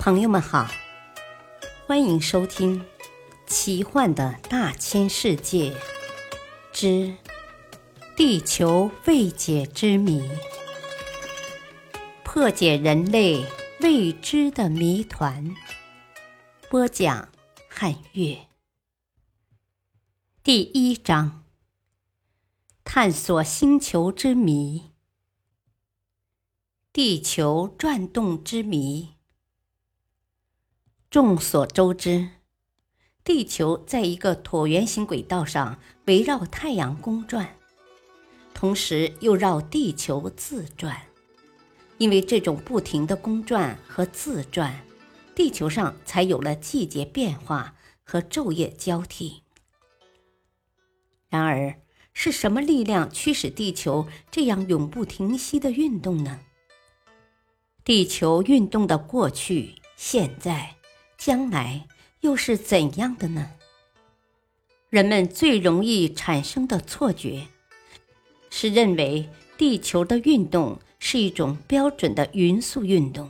朋友们好，欢迎收听《奇幻的大千世界之地球未解之谜》，破解人类未知的谜团。播讲：汉月。第一章：探索星球之谜。地球转动之谜。众所周知，地球在一个椭圆形轨道上围绕太阳公转，同时又绕地球自转。因为这种不停的公转和自转，地球上才有了季节变化和昼夜交替。然而，是什么力量驱使地球这样永不停息的运动呢？地球运动的过去、现在、将来又是怎样的呢？人们最容易产生的错觉，是认为地球的运动是一种标准的匀速运动，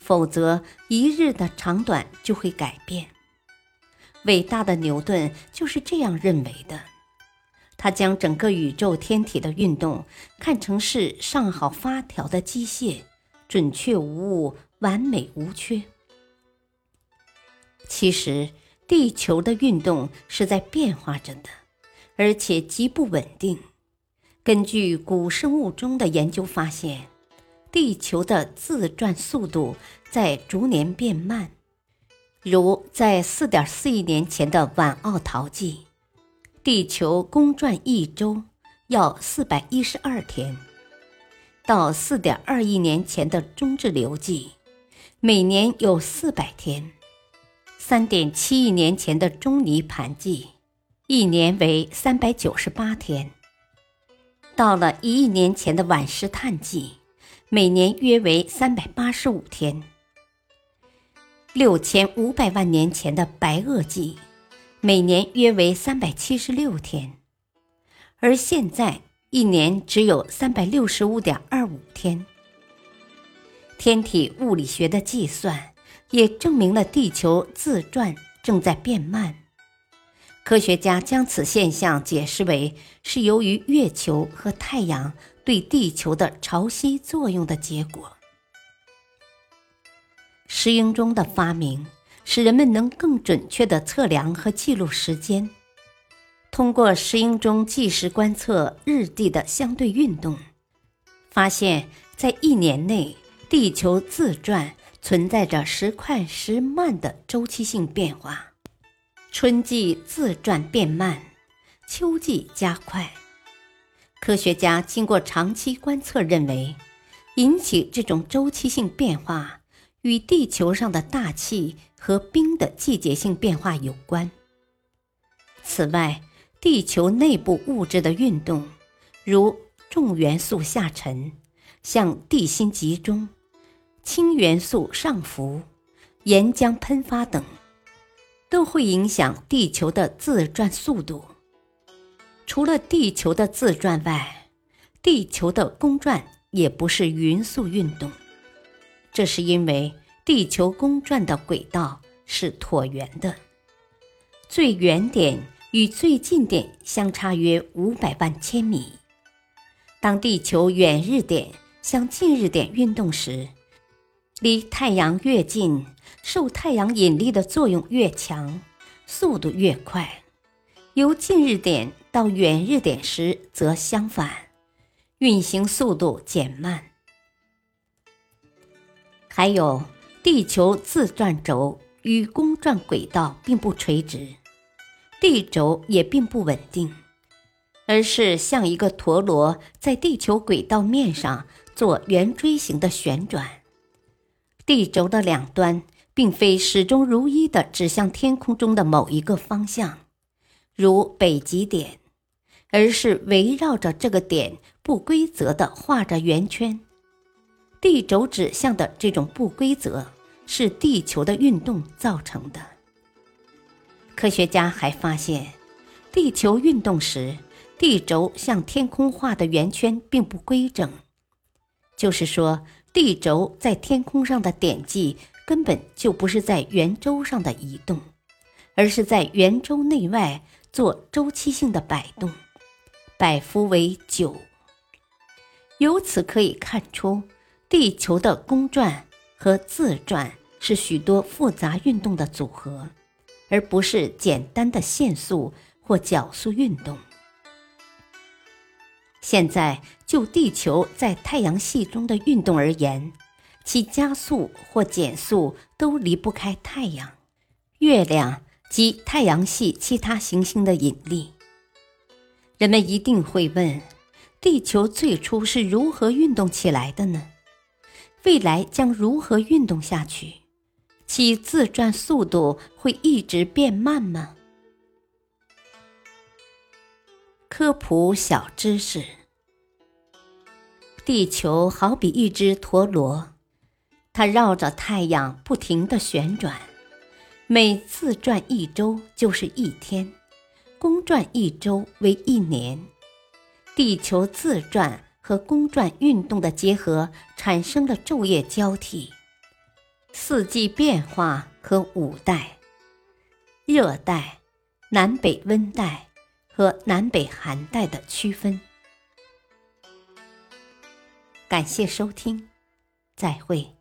否则一日的长短就会改变。伟大的牛顿就是这样认为的，他将整个宇宙天体的运动看成是上好发条的机械。准确无误，完美无缺。其实，地球的运动是在变化着的，而且极不稳定。根据古生物钟的研究发现，地球的自转速度在逐年变慢。如在4.4亿年前的晚奥陶纪，地球公转一周要412天。到四点二亿年前的中质流纪，每年有四百天；三点七亿年前的中泥盘纪，一年为三百九十八天；到了一亿年前的晚石炭纪，每年约为三百八十五天；六千五百万年前的白垩纪，每年约为三百七十六天；而现在。一年只有三百六十五点二五天。天体物理学的计算也证明了地球自转正在变慢。科学家将此现象解释为是由于月球和太阳对地球的潮汐作用的结果。石英钟的发明使人们能更准确地测量和记录时间。通过石英钟计时观测日地的相对运动，发现，在一年内，地球自转存在着时快时慢的周期性变化。春季自转变慢，秋季加快。科学家经过长期观测，认为，引起这种周期性变化与地球上的大气和冰的季节性变化有关。此外，地球内部物质的运动，如重元素下沉、向地心集中、氢元素上浮、岩浆喷发等，都会影响地球的自转速度。除了地球的自转外，地球的公转也不是匀速运动，这是因为地球公转的轨道是椭圆的，最远点。与最近点相差约五百万千米。当地球远日点向近日点运动时，离太阳越近，受太阳引力的作用越强，速度越快；由近日点到远日点时则相反，运行速度减慢。还有，地球自转轴与公转轨道并不垂直。地轴也并不稳定，而是像一个陀螺在地球轨道面上做圆锥形的旋转。地轴的两端并非始终如一的指向天空中的某一个方向，如北极点，而是围绕着这个点不规则的画着圆圈。地轴指向的这种不规则，是地球的运动造成的。科学家还发现，地球运动时，地轴向天空画的圆圈并不规整，就是说，地轴在天空上的点迹根本就不是在圆周上的移动，而是在圆周内外做周期性的摆动，摆幅为九。由此可以看出，地球的公转和自转是许多复杂运动的组合，而不是简单的线速或角速运动。现在就地球在太阳系中的运动而言，其加速或减速都离不开太阳、月亮及太阳系其他行星的引力。人们一定会问：地球最初是如何运动起来的呢？未来将如何运动下去？其自转速度会一直变慢吗？科普小知识：地球好比一只陀螺，它绕着太阳不停地旋转，每自转一周就是一天，公转一周为一年。地球自转和公转运动的结合，产生了昼夜交替、四季变化和五带：热带、南北温带。和南北寒带的区分。感谢收听，再会。